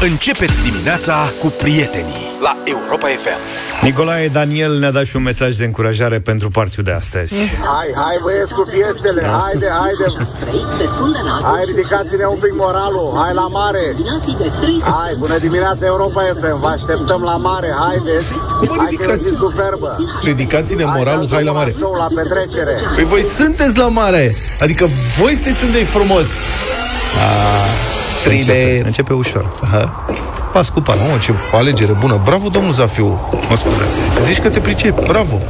Începeți dimineața cu prietenii la Europa FM. Nicolae Daniel ne-a dat și un mesaj de încurajare pentru parțiul de astăzi. Hai, hai băieți cu piesele, haide, haide Hai, ridicați-ne un pic moralul, hai la mare Hai, bună dimineața Europa FM, vă așteptăm la mare, haideți Cum Hai că e o zi ridicați? superbă Ridicați-ne moralul, hai la mare. Show, la petrecere Păi voi sunteți la mare. Adică voi sunteți unde e frumos. Începe, Trine. începe ușor. Aha. Pas cu pas. Mamă, ce alegere bună. Bravo, domnul Zafiu. Mă scuzați. Zici că te pricep. Bravo.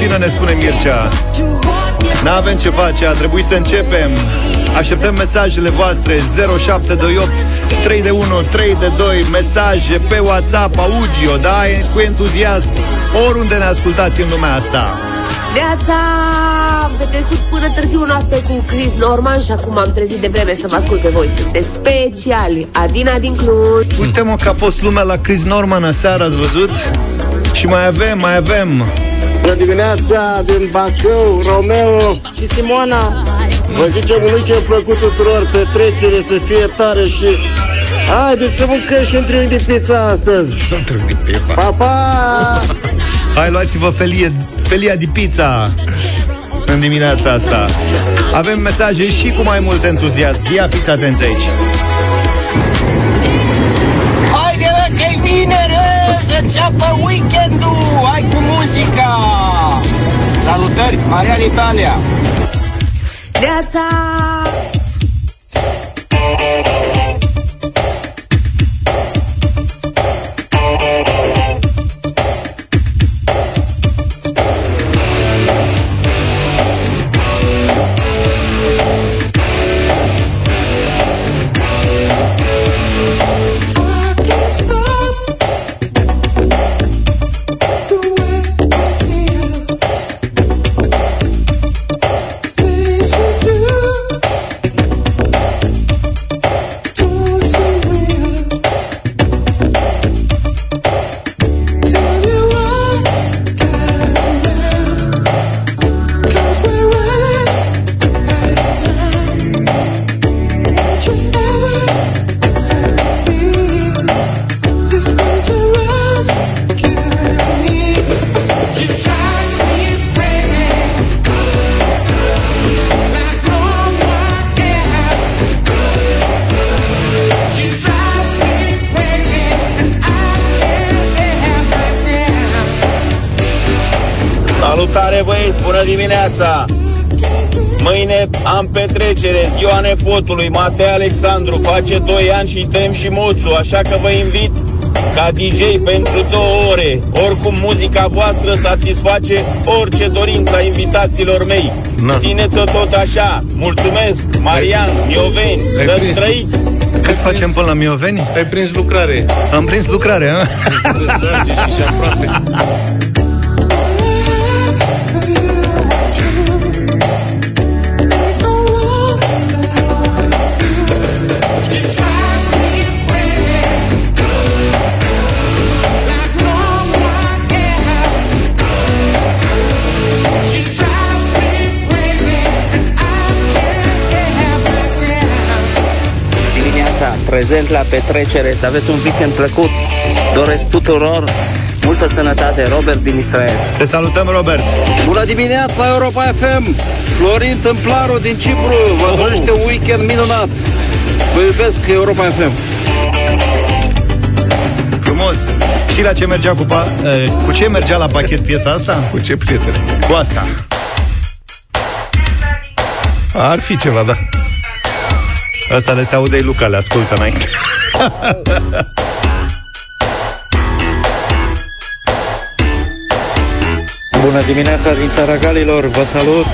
Mașină, ne spune Mircea. to walk you N-avem ce face, a trebuit să începem. Așteptăm mesajele voastre 0728 3 de 1 3 de 2 Mesaje pe WhatsApp, audio, da? Cu entuziasm Oriunde ne ascultați în lumea asta Viața am petrecut până târziu noapte cu Chris Norman și acum am trezit de vreme să vă ascult pe voi. Sunteți speciali. Adina din Cluj. Uite mă că a fost lumea la Chris Norman aseară, ați văzut? Și mai avem, mai avem Bună dimineața din Bacău, Romeo și Simona Vă zicem un weekend plăcut tuturor, petrecere să fie tare și Haideți să mâncăm și un triunghi de pizza astăzi Într-un de pizza. Pa, pa! Hai, luați-vă felie, felia de pizza în dimineața asta. Avem mesaje și cu mai mult entuziasm. Ia fiți atenți aici. Haide, mă, că-i vineri, să înceapă weekendul! Hai cu muzica! Salutări, Marian Italia! Viața petrecere, ziua nepotului, Matei Alexandru, face 2 ani și tem și moțul, așa că vă invit ca DJ pentru două ore. Oricum, muzica voastră satisface orice dorință a invitaților mei. Na. Țineți-o tot așa. Mulțumesc, Marian, Mioveni, Ai să prins. trăiți! Cât facem până la Mioveni? Ai prins lucrare. Am prins lucrarea, a? Trage și și aproape. Prezent la petrecere, să aveți un weekend plăcut. Doresc tuturor multă sănătate, Robert din Israel. Te salutăm, Robert. Bună dimineața, Europa FM! Florin Tâmplaru din Cipru, vă Oh. dorește un weekend minunat. Vă iubesc, Europa FM. Frumos. Și la ce mergea cu, pa- eh, cu ce mergea la pachet piesa asta? Cu ce prieten? Cu asta. Ar fi ceva, da. Asta le se aude Luca, le ascultă înainte. Bună dimineața din țara Galilor, vă salut!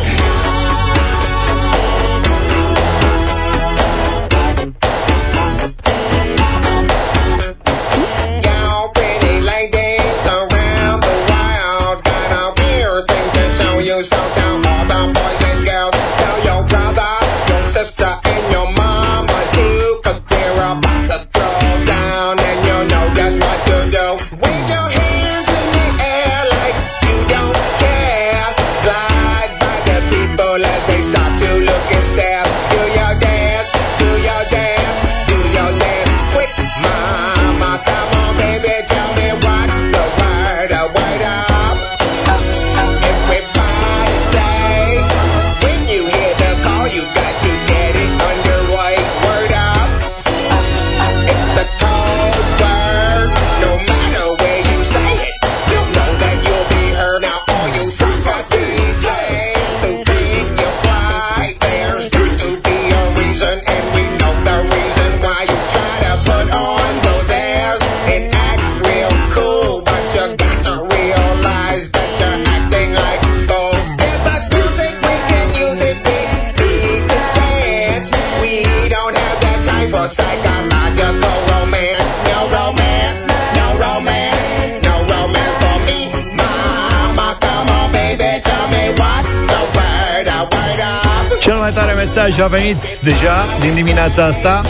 Mesaj a venit deja din dimineața asta.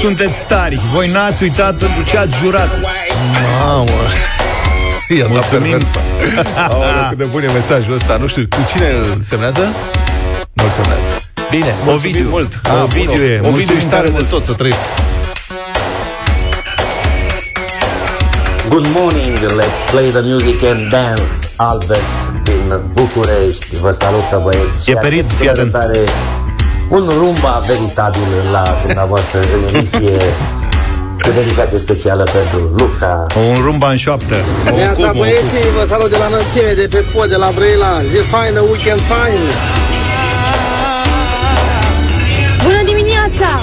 Sunteți tari. Voi n-ați uitat pentru ce ați jurat. Mamă. I-a dat Mulțumim. perversă. Aoleu, cât de bun e mesajul ăsta. Nu știu, cu cine îl semnează? Nu-l semnează. Bine, mulțumim Ovidiu. mult. Ovidiu bun, e. Ovidiu Mulțumim ești tare tare de mult. tot să trăiești. Good morning, let's play the music and dance Albert din București Vă salută băieți E Și perit, aștept fii cu atent. nerăbdare Un rumba veritabil la dumneavoastră în emisie Cu dedicație specială pentru Luca Un rumba în șoaptă. Neața băieții, vă salut de la Năție, de pe pod, de la Brăila. Zi faină, weekend fain. Bună dimineața!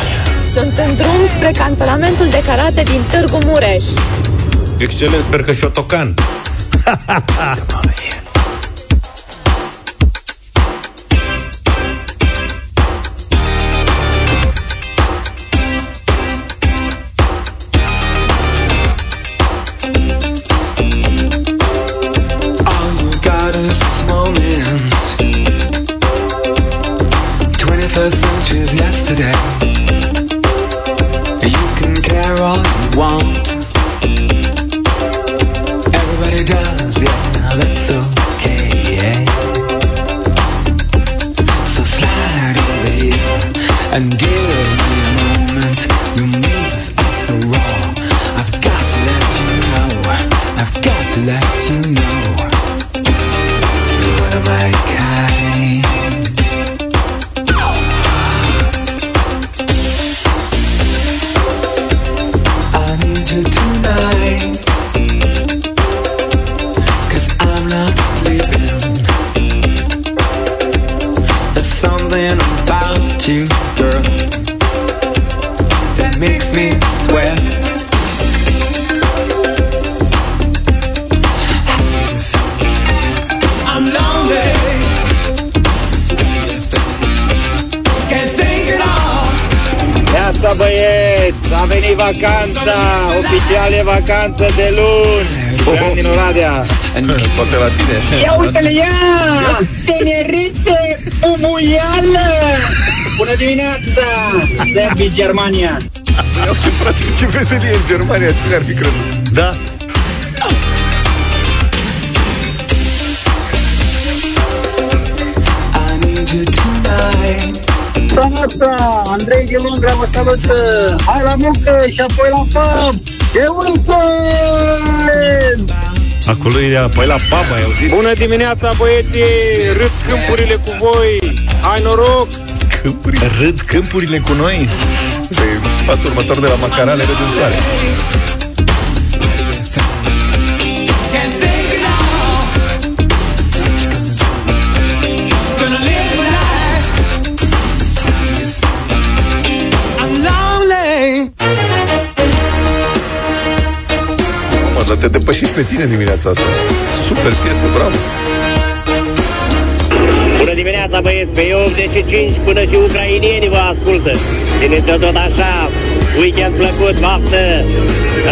Sunt în drum spre cantonamentul de karate din Târgu Mureș. Excelent, sper că șotocan. vacanță de luni Julian din Oradea Poate la tine. Ia uite-le, ia! Tenerife, Umuială! Bună dimineața! Derby Germania! Ia uite, frate, ce veselie în Germania, cine ar fi crezut? Da. I need you tonight. Salută! Andrei din Londra vă salută! Hai la muncă și apoi la pub! E weekend! Acolo e apoi la pub, ai auzit? Bună dimineața băieții Râd câmpurile cu voi Hai noroc Câmpuri. Râd câmpurile cu noi? Pe pasul următor de la Macarale de în soare. Mă, dar te depășești pe tine dimineața asta. Super piesă, bravo. Bună dimineața, băieți! Pe 85 până și ucrainienii vă ascultă. Țineți-o tot așa. Weekend plăcut, baftă!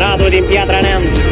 Radu din Piatra Neamț.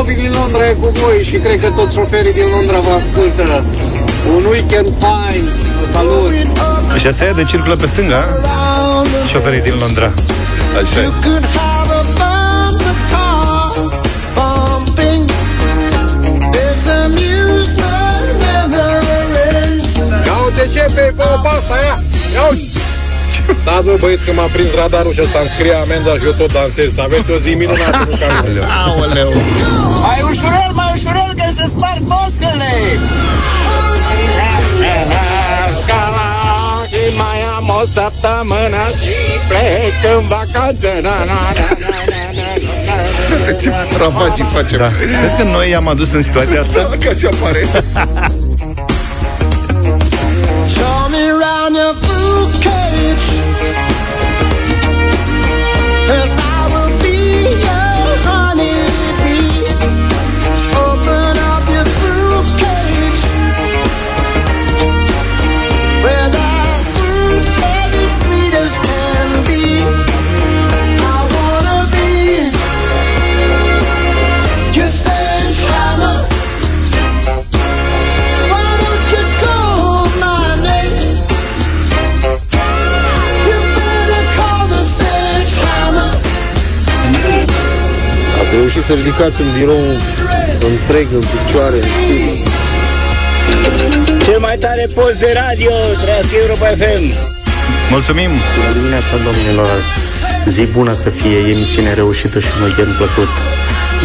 Băieți! Bobby din Londra e cu voi și cred că toți șoferii din Londra vă ascultă. Un weekend fine! Vă salut! Și asta e de circulă pe stânga, șoferii din Londra. Așa e. You could have a bumper car bumping. There's amusement never ends. Ia uite ce pe fă pe asta, ia! Ia uite! Da, bă, băieți, că m-a prins radarul și ăsta îmi scrie amenda și eu tot dansez. Să aveți o zi minunată cu care. Aoleu! Mai ușurel, mai ușurel că se sparg moscăle! Mai am o săptămână și plec în vacanță na, na, na, na, na, na, na. Ce ravagii facem. Da. Cred că noi i-am adus în situația asta. Că așa pare. cage. Ați reușit să ridicați un birou întreg în picioare, în studiu. Cel mai tare post de radio, trăiască Europa FM. Mulțumim! Bună dimineața, domnilor! Zi bună să fie, emisiune reușită și un weekend plăcut.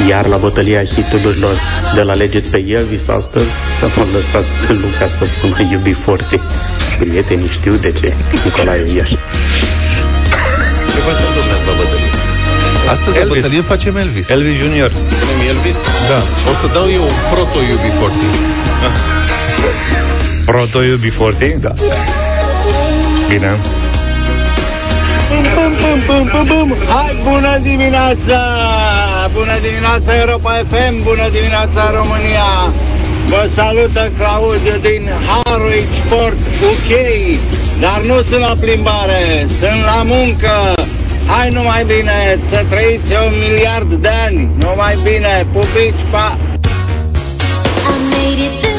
Iar la bătălia hiturilor de la Legeți pe Elvis astăzi, să nu lăsați pe Luca să pună iubi forte. Prietenii știu de ce. Nicolae Iași. Astăzi la Elvis. bătălie facem Elvis. Elvis Junior. Punem Elvis? Da. O să dau eu un proto iubi forte. Proto iubi forte? Da. Bine. Pum, pum, pum, pum, pum, pum. Hai, bună dimineața! Bună dimineața Europa FM, bună dimineața România! Vă salută Claudiu din Harwich Sport UK, dar nu sunt la plimbare, sunt la muncă. Hai numai bine, să trăiți un miliard de ani, numai bine, pupici, pa! I made it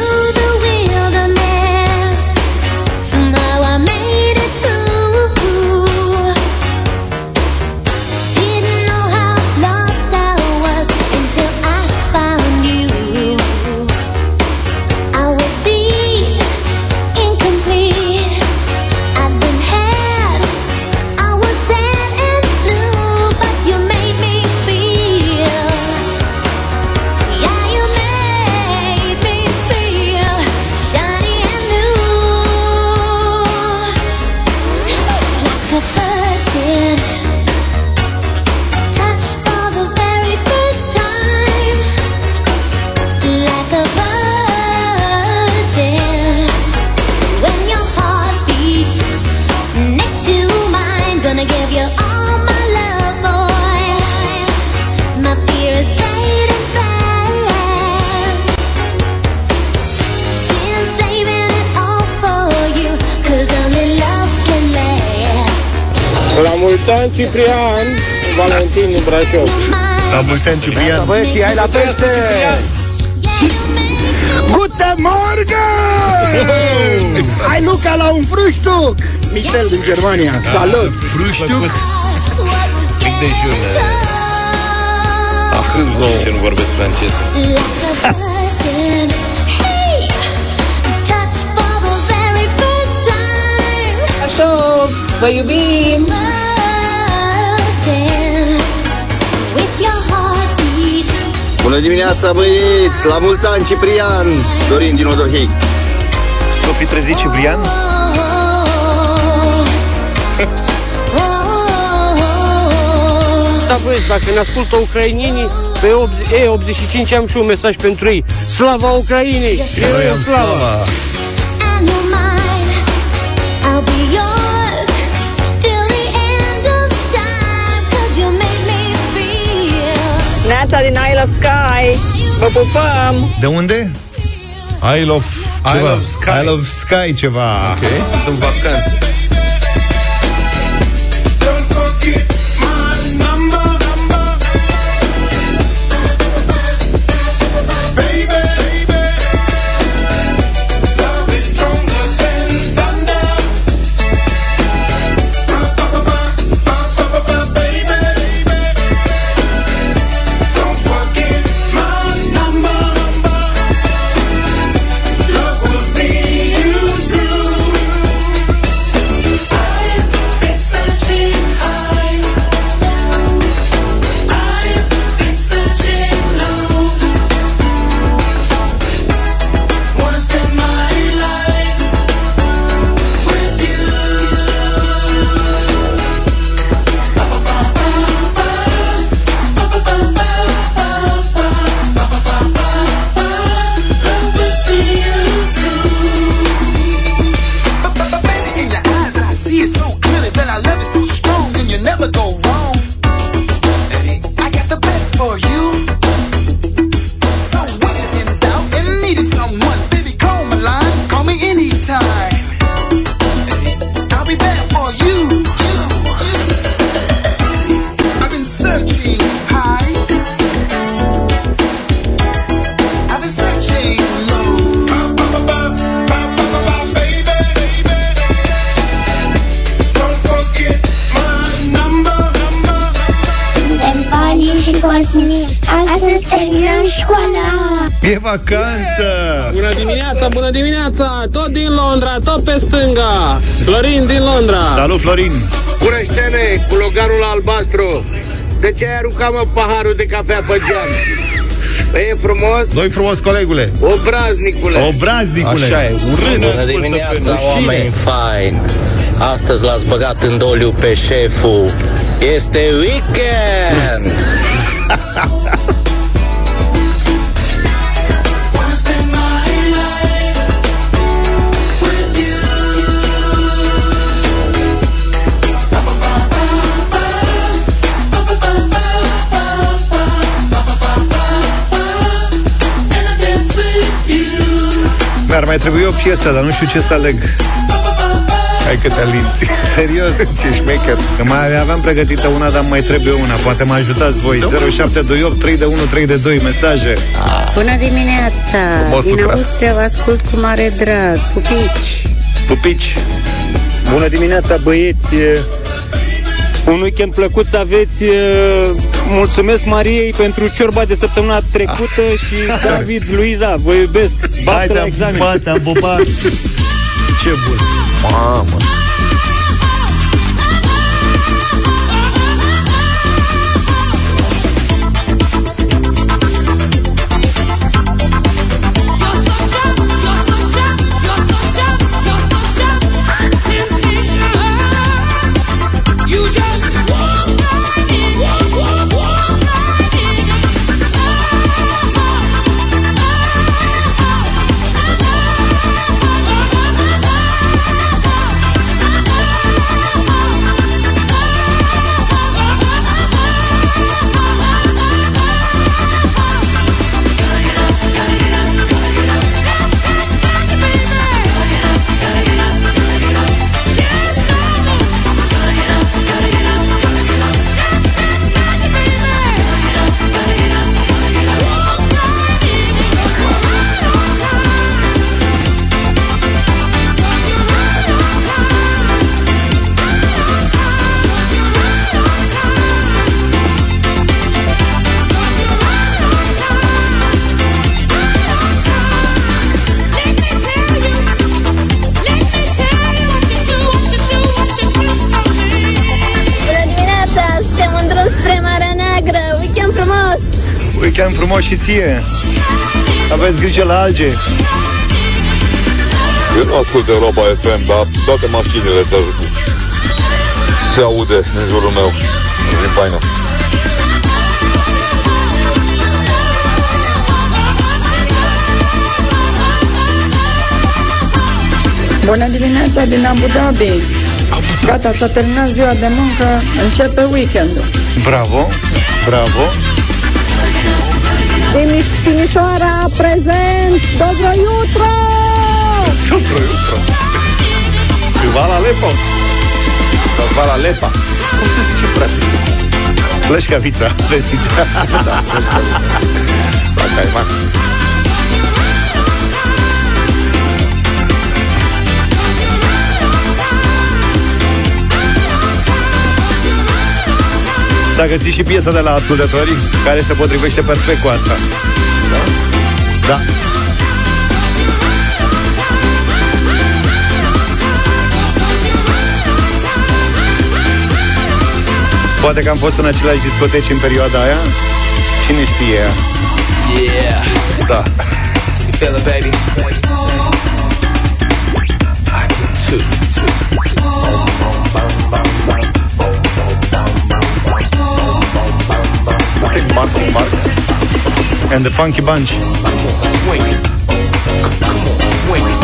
mulți ani, Ciprian, Valentin din Brașov. La mulți ani, Ciprian. Băieții, hai la peste! Guten Morgen! Hai Luca la un fruștuc! Michel din Germania, salut! Fruștuc? Mic dejun. Ahâzo. Ce nu vorbesc franceză. Așa, vă iubim! Bună dimineața, băieți! La mulți ani, Ciprian! Dorin din Odorhei. S-o fi trezit Ciprian? Da, băieți, dacă ne ascultă ucrainienii, pe 8 E85 am și un mesaj pentru ei. Slava Ucrainei! Noi am slava. Neața din Isle of Sky Vă pupăm De unde? I love I love Sky. I love Sky ceva. Ok. În vacanțe. Londra! Salut, Florin! Bună, Ștene, cu loganul albastru! De ce ai aruncat, mă, paharul de cafea pe geam? E frumos? Noi frumos, colegule. Obraznicule! Obraznicule! Așa e, urât. Bună dimineața, oameni fain! Astăzi l-ați băgat în doliu pe șeful. Este weekend! Mai trebui o piesă, dar nu știu ce să aleg. Hai că te alinți. Serios? Ce șmecher. Că mai aveam pregătită una, dar mai trebuie una. Poate mă ajutați voi. 0728 3 de 1 3 de 2 mesaje. Bună dimineața! Frumos Din lucrat. Austria vă ascult cu mare drag. Pupici! Pupici! Bună dimineața, băieți! Un weekend plăcut să aveți. Mulțumesc Mariei pentru ciorba de săptămâna trecută și David, Luiza, vă iubesc. Baftă Hai, la te-am examen. pupat, te-am pupat. Ce bun! Mamă! Și ție. Aveți grijă la alge. Eu nu ascult Europa FM, dar toate mașinile de se aude în jurul meu. Din faină. Bună dimineața din Abu Dhabi. Gata, s-a terminat ziua de muncă, începe weekendul. Bravo, bravo. Timiș, Timișoara, prezent, Dobrăiutru! Dobrăiutru. Vala Lepa. Sau Vala Lepa. Cum se zice, frate? Plășcavița, vezi zicea. da, Plășcavița. Sau Caimac. S-a găsit și piesa de la ascultători care se potrivește perfect cu asta. Da? Da. Poate că am fost în aceleași discoteci în perioada aia Cine știe ea? Yeah. Da. You feel it, baby? I do too. Mark Mark And the Funky Bunch Swing it. Come on, swing it.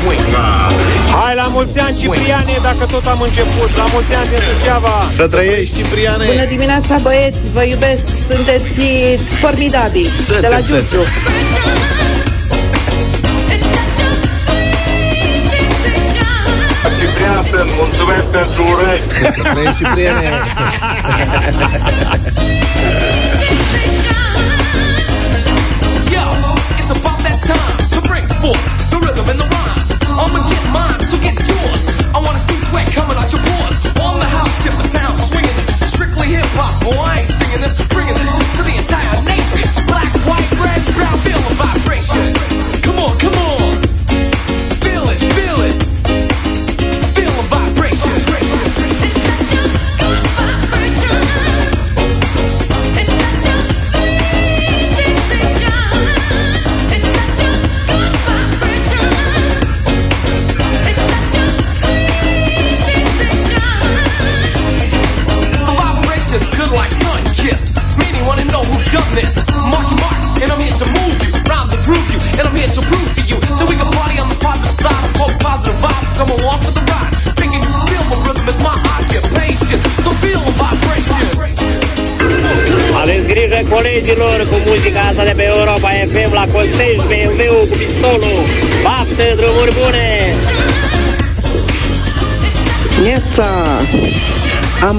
Swing it. Hai la mulți ani, Cipriane, dacă tot am început. La mulți ani din Suceava. Să trăiești, Cipriane Bună dimineața, băieți! Vă iubesc! Sunteți formidabili! De la Sunteți, Giurgiu! Să trăiești, Yo, it's about that time to bring forth the rhythm and the rhyme. I'ma get mine, so get yours. I wanna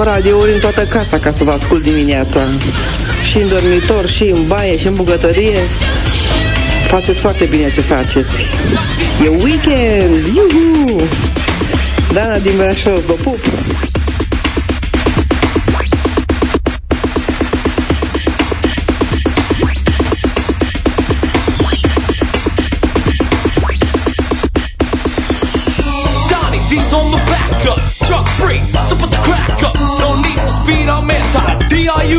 Am radiouri în toată casa ca să vă ascult dimineața. Și în dormitor, și în baie, și în bucătărie. Faceți foarte bine ce faceți. E weekend! Iuhu! Dana din Brașov, vă pup!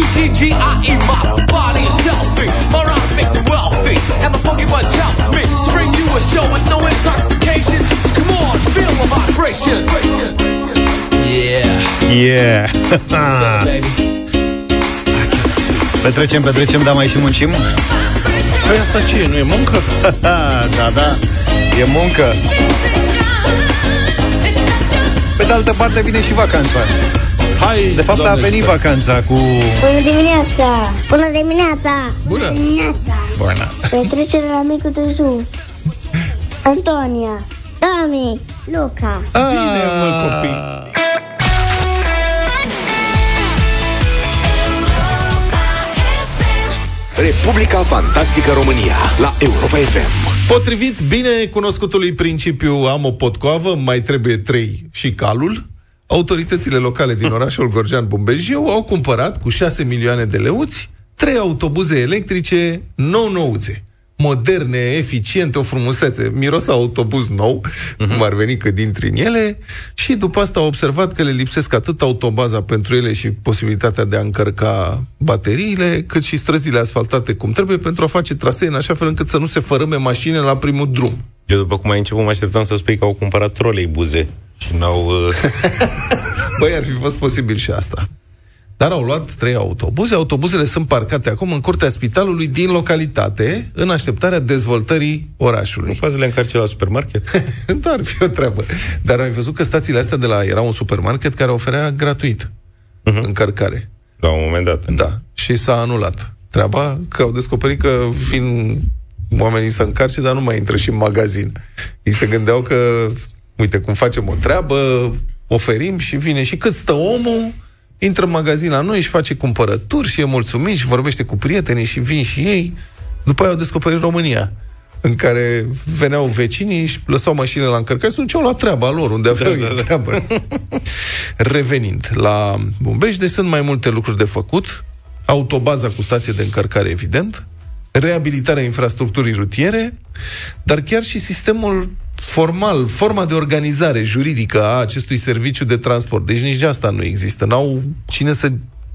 D-R-U-G-G-I-E, my body is healthy. My rhymes make me wealthy. And the funky bunch helps me to bring you a show with no intoxication. Come on, feel the vibration. Yeah. Yeah baby. Petrecem, petrecem, dar mai și muncim? Păi asta ce e? Nu e muncă? da, da, e muncă Pe de altă parte vine și vacanța Hai, De fapt a Doamne venit ajută. vacanța cu... Bună dimineața! Bună dimineața! Bună. dimineața! Bună. Petrecere la micul târziu. Antonia, Tami, Luca. Bine, mă, copii. Republica Fantastică România la Europa FM. Potrivit bine cunoscutului principiu am o potcoavă, mai trebuie trei și calul, autoritățile locale din orașul Gorjean Bumbejiu au cumpărat cu 6 milioane de leuți trei autobuze electrice nou-nouțe, moderne, eficiente, o frumusețe. Miros a autobuz nou, uh-huh. cum ar veni că dintre în ele, și după asta a observat că le lipsesc atât autobaza pentru ele și posibilitatea de a încărca bateriile, cât și străzile asfaltate cum trebuie pentru a face trasee în așa fel încât să nu se fărâme mașini la primul drum. Eu, după cum ai început, mă așteptam să spui că au cumpărat trolei buze și n-au... uh, Băi, ar fi fost posibil și asta. Dar au luat trei autobuze. Autobuzele sunt parcate acum în curtea spitalului din localitate, în așteptarea dezvoltării orașului. Nu poți să le încarce la supermarket? da, ar fi o treabă. Dar ai văzut că stațiile astea de la... Era un supermarket care oferea gratuit uh-huh. încărcare. La un moment dat. Da. Și s-a anulat treaba, că au descoperit că vin oamenii să încarce, dar nu mai intră și în magazin. Ei se gândeau că, uite, cum facem o treabă, oferim și vine. Și cât stă omul, intră în magazin la noi și face cumpărături și e mulțumit și vorbește cu prietenii și vin și ei. După aia au descoperit România în care veneau vecinii și lăsau mașinile la încărcare și se duceau la treaba lor, unde aveau da, da, da. treabă. Revenind la Bumbești, deci sunt mai multe lucruri de făcut. Autobaza cu stație de încărcare, evident, reabilitarea infrastructurii rutiere, dar chiar și sistemul formal, forma de organizare juridică a acestui serviciu de transport. Deci nici asta nu există. N-au cine să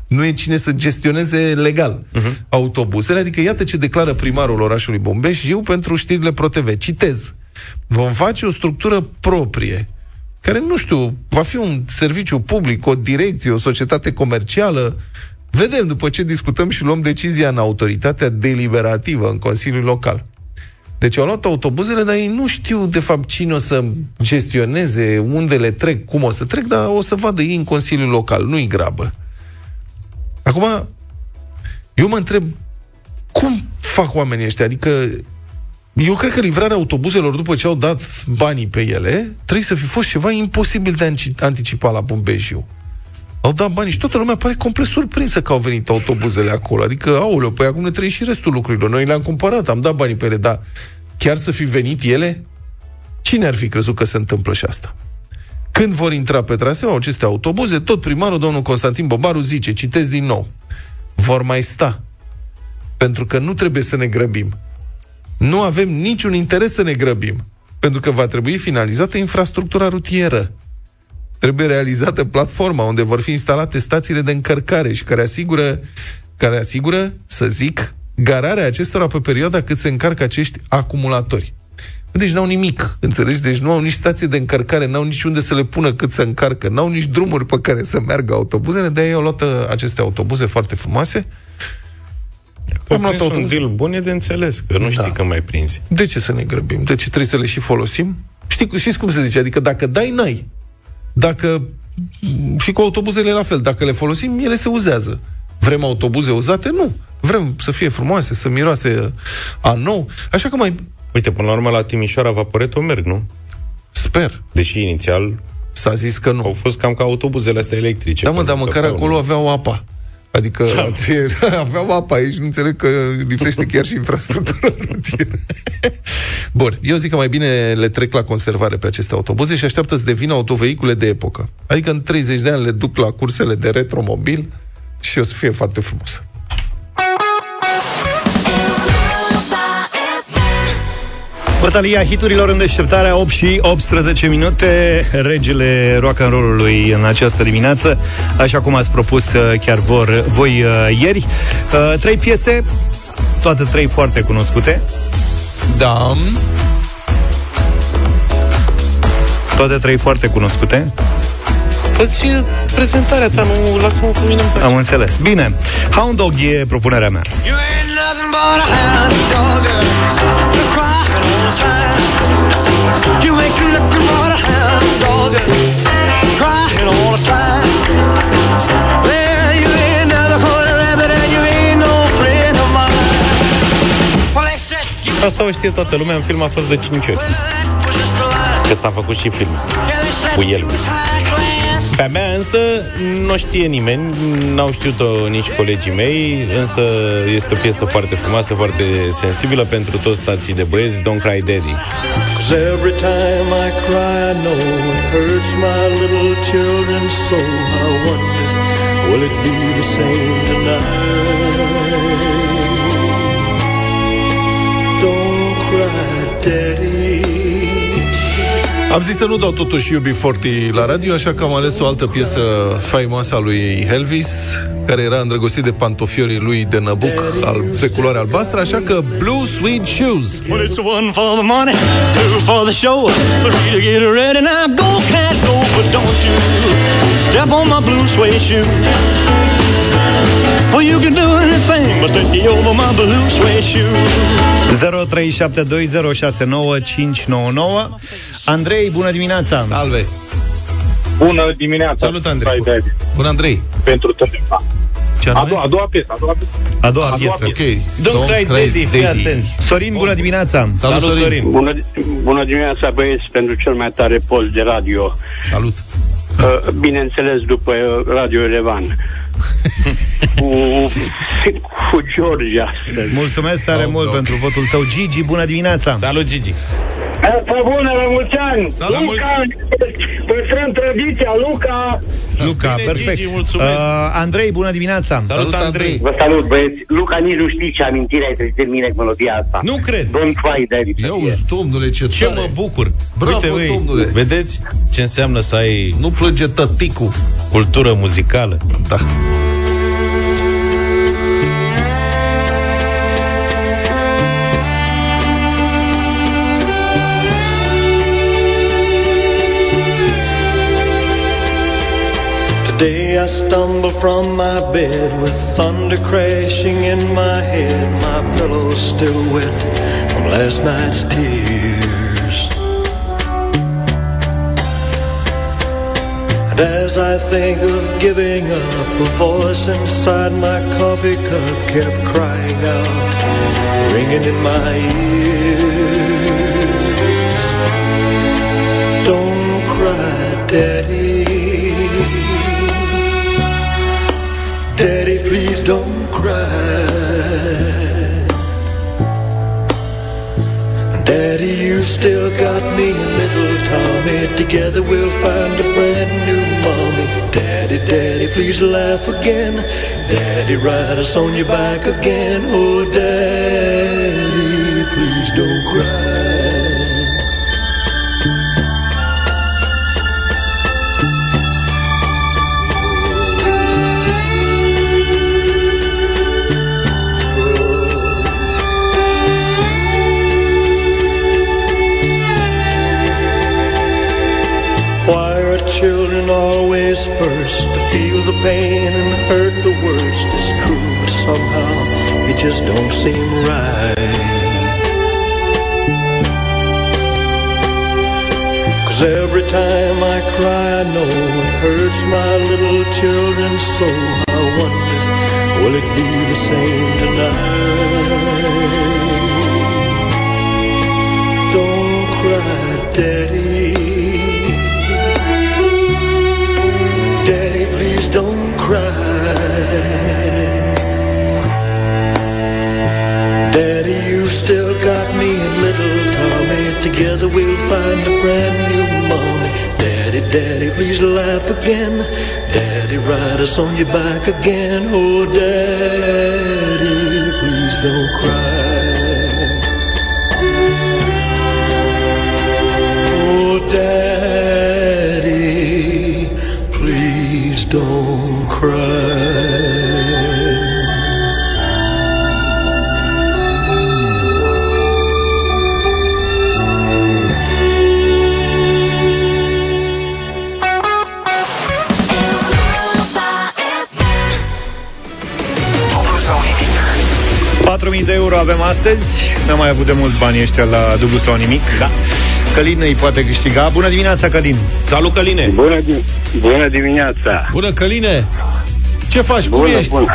nu e cine să gestioneze legal uh-huh. autobuzele. Adică iată ce declară primarul orașului Bombeș eu pentru știrile ProTV. Citez. Vom face o structură proprie care, nu știu, va fi un serviciu public, o direcție, o societate comercială. Vedem după ce discutăm și luăm decizia în autoritatea deliberativă, în Consiliul Local. Deci au luat autobuzele, dar ei nu știu, de fapt, cine o să gestioneze, unde le trec, cum o să trec, dar o să vadă ei în Consiliul Local. Nu-i grabă. Acum, eu mă întreb, cum fac oamenii ăștia? Adică, eu cred că livrarea autobuzelor, după ce au dat banii pe ele, trebuie să fi fost ceva imposibil de anci- anticipa la Bumbejiu. Au dat bani și toată lumea pare complet surprinsă că au venit autobuzele acolo. Adică, aoleu, păi acum ne trebuie și restul lucrurilor. Noi le-am cumpărat, am dat banii pe ele, dar chiar să fi venit ele? Cine ar fi crezut că se întâmplă și asta? Când vor intra pe traseu aceste autobuze, tot primarul, domnul Constantin Bobaru, zice, citesc din nou, vor mai sta. Pentru că nu trebuie să ne grăbim. Nu avem niciun interes să ne grăbim. Pentru că va trebui finalizată infrastructura rutieră. Trebuie realizată platforma unde vor fi instalate stațiile de încărcare și care asigură, care asigură, să zic, gararea acestora pe perioada cât se încarcă acești acumulatori. Deci n-au nimic, înțelegi? Deci nu au nici stație de încărcare, n-au nici unde să le pună cât să încarcă, n-au nici drumuri pe care să meargă autobuzele, de-aia au luat uh, aceste autobuze foarte frumoase. Am luat un deal bun e de înțeles, că nu știi Da. că mai prinzi. De ce să ne grăbim? De ce trebuie să le și folosim? Știi, știți cum se zice? Adică dacă dai, n-ai. Dacă... Și cu autobuzele la fel. Dacă le folosim, ele se uzează. Vrem autobuze uzate? Nu. Vrem să fie frumoase, să miroase a nou. Așa că mai... Uite, până la urmă la Timișoara Vaporeto merg, nu? Sper. Deși inițial s-a zis că nu. Au fost cam ca autobuzele astea electrice. Da, mă, dar Pentru măcar că pe acolo aveau apa. Adică Da. aveau apa aici, nu înțeleg că lipsește chiar și infrastructura rutieră. Bun, eu zic că mai bine le trec la conservare pe aceste autobuze și așteaptă să devină autovehicule de epocă. Adică în 30 de ani le duc la cursele de retromobil și o să fie foarte frumos. Bătălia hiturilor în deșteptarea 8 și 18 minute Regele rock and roll-ului în această dimineață Așa cum ați propus uh, chiar vor, voi uh, ieri Uh, Trei piese Toate trei foarte cunoscute Da Toate trei foarte cunoscute Fă și prezentarea ta, nu lasă-mă cu mine în pace. Am înțeles Bine, Hound Dog e propunerea mea Nothing but a hound dog, you're crying all the time. You ain't nothing but a hound dog, crying all the time. Asta o știe toată lumea, în film a fost de 5 ori. Că s-a făcut și film cu Elvis. Pe a mea însă nu știe nimeni, n-au știut-o nici colegii mei, însă este o piesă foarte frumoasă, foarte sensibilă pentru toți stații de băieți, Don't Cry Daddy. Cause every time I cry, I know it hurts my little children's soul. I wonder, will it be the same tonight? Am zis să nu dau totuși UB40 la radio, așa că am ales o altă piesă faimoasă a lui Elvis, care era îndrăgostit de pantofiorii lui de năbuc al, de culoare albastră, așa că Blue Sweet Shoes. Well, it's one for the money, two for the show, three to get ready. Now go, cat, go, but don't you step on my blue suede shoe. Well, you can do anything but take me over my blue suede shoe. 0372069599 Andrei, bună dimineața! Salve! Bună dimineața! Salut, Andrei! Hai, David. Bună, Andrei! Pentru totdeauna. Ce A doua, a doua piesă, a doua piesă. A doua A doua piesă. piesă. Ok. Don't cry, daddy, fii atent. Sorin, bună dimineața! Salut, Sorin. Bună, bună dimineața, băieți, pentru cel mai tare post de radio. Salut! Uh, Bineînțeles, după uh, Radio Erevan. Cu, cu George astăzi. Mulțumesc tare Oh, mult oh. pentru votul tău. Gigi, bună dimineața! Salut, Gigi. Asta bună, la mulți ani! Salut, Luca, păstrăm tradiția, Luca! Luca, Bine, perfect. Gigi, mulțumesc. Uh, Andrei, bună dimineața! Salut, Andrei. Vă salut, băieți! Luca, nici nu știi ce amintire ai trezit în mine cu melodia asta. Nu cred. Don't cry, David. să Ia fie. uzi, domnule, ce Ce tare. mă bucur. Bravo, Uite, ui, domnule. vedeți ce înseamnă să ai Nu plânge tăticul. cultură muzicală? Da. Today I stumble from my bed with thunder crashing in my head. My pillow's still wet from last night's tears. And as I think of giving up, a voice inside my coffee cup kept crying out, ringing in my ears. Don't cry. Daddy, you still got me and little Tommy. Together we'll find a brand new mommy. Daddy, Daddy, please laugh again. Daddy, ride us on your back again. Oh, Daddy, just don't seem right. Cause every time I cry, I know it hurts my little children so. I wonder, will it be the same tonight? Don't cry, Daddy. Daddy, please don't cry. Still got me and little Tommy. Together we'll find a brand new mommy. Daddy, Daddy, please laugh again. Daddy, ride us on your back again. Oh, Daddy, please don't cry. Euro avem astăzi N-am mai avut de mult bani ăștia la dublu sau nimic Da. Călin îi poate câștiga Bună dimineața, Călin Salut, Căline. Bună, di- bună dimineața! Bună, Căline! Ce faci? Cum Bună, ești? bună!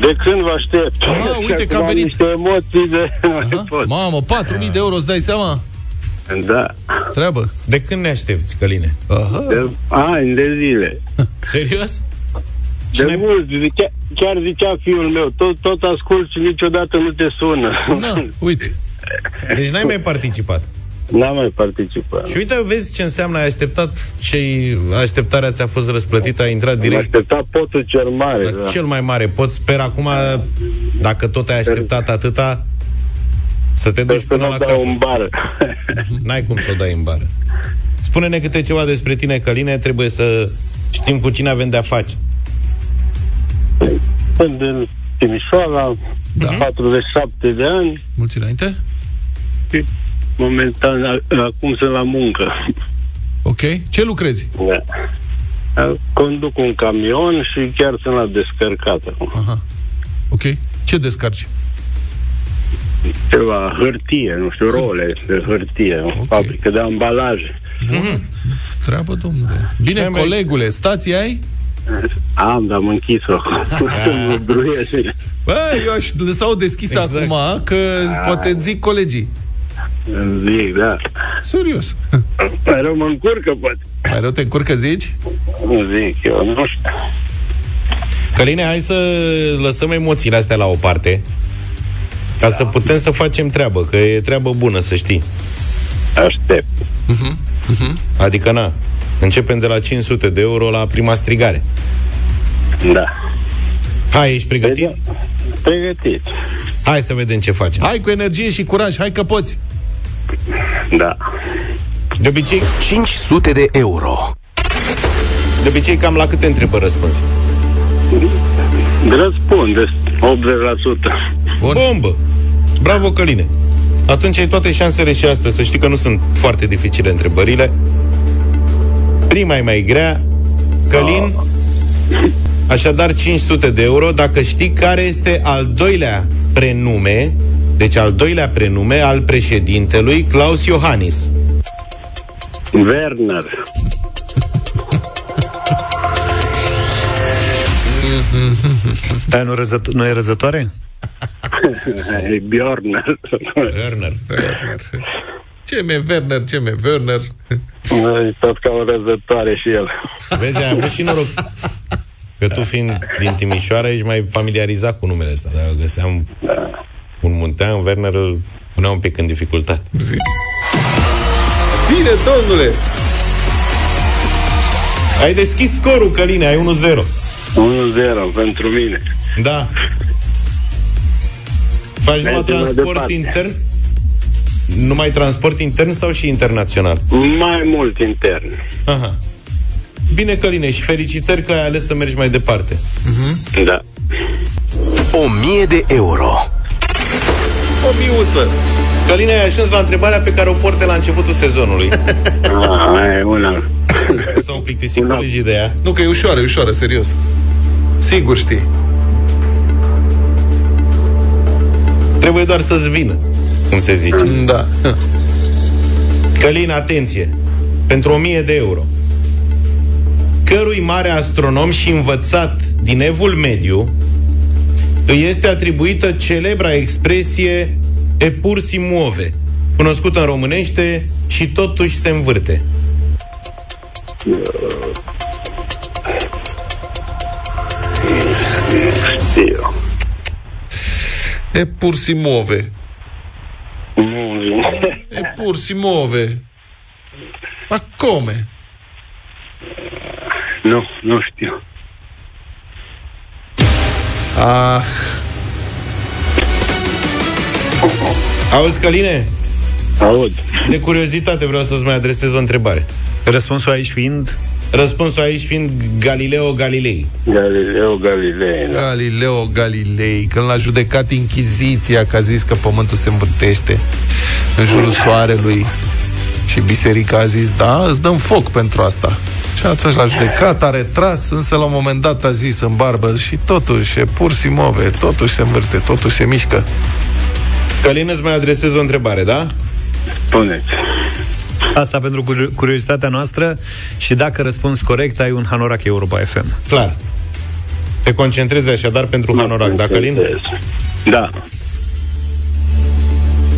De când vă aștept? Ah, uite că Acum a am venit. niște emoții de... Nu mai Aha. pot. Mamă, 4.000 de euro, îți dai seama? Da. Treabă. De când ne aștepți, Căline? Aha. De ani de zile. Serios? De Cine- mult, zicea, chiar zicea fiul meu, tot, tot ascult și niciodată nu te sună. Da, uite. Deci n-ai mai participat. N-am mai participat. Și uite, vezi ce înseamnă ai așteptat și așteptarea ți-a fost răsplătită, ai intrat Am direct așteptat potul cel mare. la Da. cel mai mare. Pot sper acum, dacă tot ai așteptat atâta, să te duci Sper până să la nu dau capăt. în bară. N-ai cum să o dai în bară. Spune-ne câte ceva despre tine, Căline, trebuie să știm cu cine avem de-a face. Sunt din Timișoara, Da. 47 de ani. Mulți înainte. și Momentan, a- acum sunt la muncă. Ok. Ce lucrezi? Da. A- Conduc un camion și chiar sunt la descărcat acum. Aha. Ok. Ce descarci? Ceva hârtie, nu știu, role de hârtie, o fabrică de ambalaje. Mm-hmm. Treabă, domnule. Bine, Mai- mai- colegule, stații ai? Am, dar am închis-o acum. Mă bruie. Bă, eu aș lăsa-o deschisă Exact. acum, că poate zic colegii. Zic, da. Serios. Mai rău mă încurcă, poate. Mai rău te încurcă, zici? Nu zic eu, nu știu. Căline, hai să lăsăm emoțiile astea la o parte ca să putem să facem treabă, că e treabă bună, să știi. Aștept. Uh-huh. Adică, na, începem de la 500 de euro la prima strigare. Da. Hai, ești pregătit? Pregătit. Hai să vedem ce facem. Hai cu energie și curaj, hai că poți. Da. De obicei... 500 de euro. De obicei, cam la câte întrebări răspunzi? Răspunde 80%. Bun. Bombă! Bravo, Căline! Atunci ai toate șansele și astea, să știi că nu sunt foarte dificile întrebările. Prima e mai grea. Călin, așadar 500 de euro dacă știi care este al doilea prenume, deci al doilea prenume al președintelui Claus Iohannis. Werner. Dar nu, răzăto- nu e răzătoare? e Bjorner. Werner. Werner. Ce mi Werner, ce mi Werner? E tot ca o răzătoare și el. Vezi, ai avut și noroc. Că tu fiind din Timișoara ești mai familiarizat cu numele ăsta. Dacă găseam un muntean, Werner îl punea un pic în dificultate. Bine, domnule! Ai deschis scorul, Căline, ai 1-0. 1-0 pentru mine. Da. Faci numai Mergem mai transport departe. intern? Numai transport intern sau și internațional? Mai mult intern. Aha. Bine, Căline, și felicitări că ai ales să mergi mai departe. Uh-huh. Da. 1000 de euro. O miuță. Căline, ai ajuns la întrebarea pe care o porte la începutul sezonului. Ah, e una. S-au plictisit colegii de ea. Nu, că e ușoară, e ușoară, serios. Sigur știi. Trebuie doar să-ți vină, cum se zice. Da. Călin, atenție! Pentru 1000 de euro. Cărui mare astronom și învățat din evul mediu îi este atribuită celebra expresie e pur si muove, cunoscută în românește și totuși se învârte. Știu. E pur si muove. Nu vine. E pur si muove. Ma come? Nu, nu știu. Ah, Auzi, Căline? Aud. De curiozitate vreau să-ți mai adresez o întrebare. Răspunsul aici fiind... Răspunsul aici fiind Galileo Galilei. Galileo Galilei. Da. Galileo Galilei, când l-a judecat Inchiziția, că a zis că pământul se învârtește în jurul soarelui și biserica a zis, da, îți dăm foc pentru asta. Și atunci l-a judecat, a retras, însă la un moment dat a zis în barbă și totuși e pur si move, totuși se învârte, totuși se mișcă. Călin, îți mai adresez o întrebare, da? Spuneți. Asta pentru curi- curiozitatea noastră și dacă răspunzi corect, ai un Hanorac Europa FM. Clar. Te concentrezi așadar pentru Hanorac, da, Călin? Da.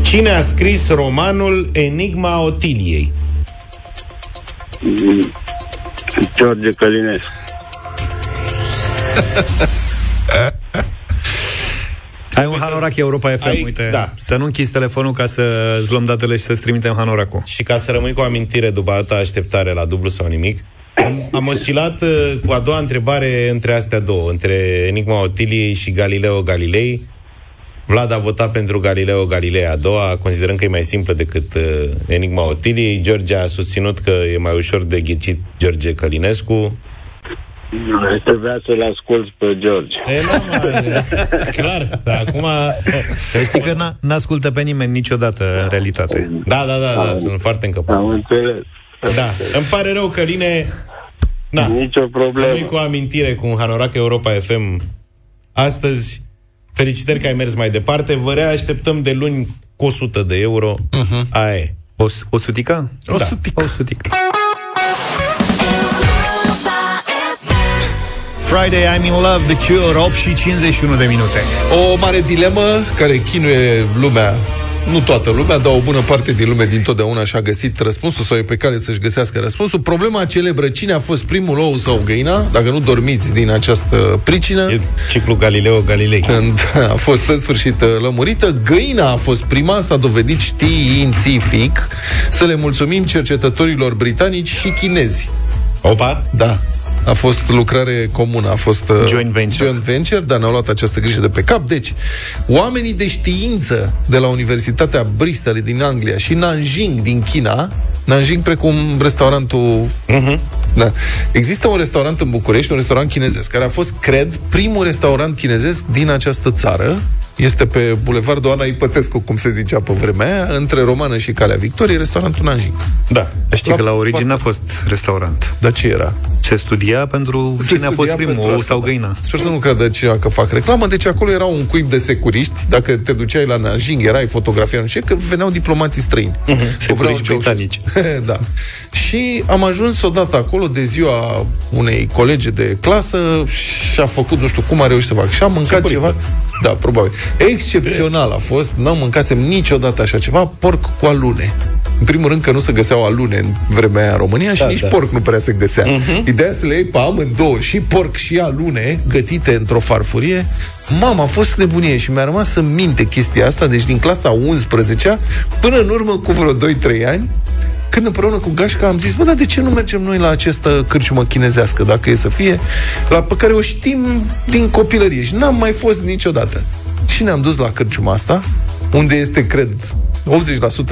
Cine a scris romanul Enigma Otiliei? Mm, George Călinescu. Ai un Hanorac Europa FM, Ai- uite. da. Să nu închizi telefonul ca să îți luăm datele și să-ți trimitem Hanoracul. Și ca să rămâi cu o amintire după alta așteptare la dublu sau nimic, am, am oscilat uh, cu a doua întrebare între astea două, între Enigma Otiliei și Galileo Galilei. Vlad a votat pentru Galileo Galilei a doua, considerând că e mai simplă decât uh, Enigma Otiliei. George a susținut că e mai ușor de ghicit George Călinescu. Trebuia să-l ascult pe George. E, Clar, dar acum... Să știi că n- n-ascultă pe nimeni niciodată în realitate. Da, da, da, da sunt foarte încăpați. Am înțeles. Da, îmi pare rău, Căline. Da. Nicio problemă. Rămâi cu o amintire cu un hanorac Europa FM astăzi. Felicitări că ai mers mai departe. Vă reașteptăm de luni cu 100 de euro. Uh-huh. Aia e. O, o sutică? O da. sutică. O sutică. Friday I'm in love, The Cure, 8 și 51 de minute. O mare dilemă care chinuie lumea nu toată lumea, dar o bună parte din lume din totdeauna și-a găsit răspunsul sau e pe cale să-și găsească răspunsul. Problema celebră, cine a fost primul ou sau găina, dacă nu dormiți din această pricină. E ciclul Galileo Galilei. Când a fost în sfârșit uh, lămurită, găina a fost prima, s-a dovedit științific. Să le mulțumim cercetătorilor britanici și chinezi. Opa! Da. A fost lucrare comună, a fost uh, Joint venture. joint venture, dar ne-au luat această grijă de pe cap. Deci, oamenii de știință de la Universitatea Bristol din Anglia și Nanjing din China, Nanjing precum restaurantul... Uh-huh. Da. Există un restaurant în București, un restaurant chinezesc, care a fost, cred, primul restaurant chinezesc din această țară. Este pe Bulevardul Ana Ipătescu, cum se zicea pe vremea aia, între Romană și Calea Victoriei, restaurantul Nanjing. Da. Știi că la origine n-a fost restaurant. Dar ce era? Se studia pentru Se cine a fost studia primul, pentru ou asta, sau da. găina. Sper să nu creadă cineva că fac reclamă. Deci acolo era un cuib de securiști. Dacă te duceai la Nanjing, erai fotografia, nu știu, ce, că veneau diplomații străini. Mhm. Cu vreo Securiști Ceaușescu. britanici. da. Și am ajuns odată acolo de ziua unei colege de clasă și a făcut, nu știu cum a reușit să fac. Și am mâncat Securistă. ceva. Da, probabil. Excepțional a fost. Nu mâncasem niciodată așa ceva. Porc cu alune. În primul rând că nu se găseau alune în vremea aia în România și Da, nici da. porc nu prea se găsea. Mhm. Ideea să le iei pe amândouă, și porc și alune, gătite într-o farfurie, Mama, a fost nebunie și mi-a rămas în minte chestia asta, deci din clasa 11 până în urmă cu vreo 2-3 ani, când împreună cu Gașca am zis, bă, dar de ce nu mergem noi la această cârciumă chinezească, dacă e să fie, la pe care o știm din copilărie și n-am mai fost niciodată. Și ne-am dus la cârciuma asta, unde este, cred,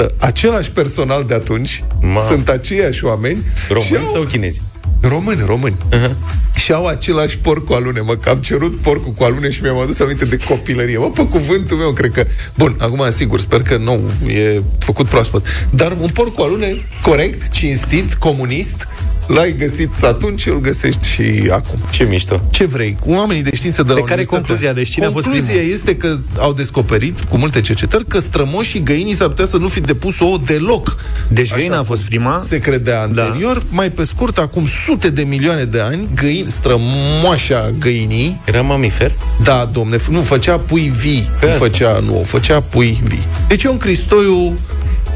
80% același personal de atunci, Ma. sunt aceiași oameni. Români și au- sau chinezi? Români, români. Uh-huh. Și au același porc cu alune. Mă, că am cerut porcul cu alune și mi-am adus aminte de copilărie. Mă, pe cuvântul meu, cred că... Bun, acum, sigur, sper că nu e făcut proaspăt. Dar un porc cu alune corect, cinstit, comunist, l-ai găsit atunci, îl găsești și acum. Ce mișto. Ce vrei? Oamenii de știință de la Pe care e Universitatea- concluzia? Deci cine a fost Concluzia primul? este că au descoperit, cu multe cercetări, că strămoșii găinii s-ar putea să nu fi depus ouă deloc. Deci Așa găina a fost prima. se credea anterior, da. mai pe scurt, acum sute de milioane de ani, găini, strămoașa găinii, Era mamifer? da, domne, f- nu, făcea pui vii, Pe nu asta. făcea, nu, făcea pui vii. Deci Ion Cristoiu,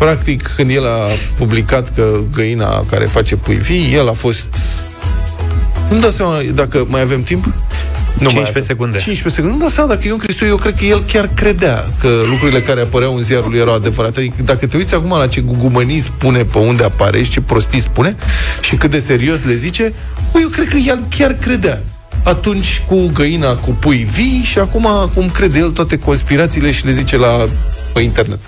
practic, când el a publicat că găina care face pui vii, el a fost... Nu dau seama dacă mai avem timp? Nu 15 mai secunde. 15 secunde. Nu dau seama dacă Ion Cristoiu, eu cred că el chiar credea că lucrurile care apăreau în ziarul lui erau adevărate. Adică dacă te uiți acum la ce gugumănii spune pe unde apare și ce prostii spune și cât de serios le zice, bă, eu cred că el chiar credea atunci cu găina cu pui vii și acum cum crede el toate conspirațiile și le zice la pe internet.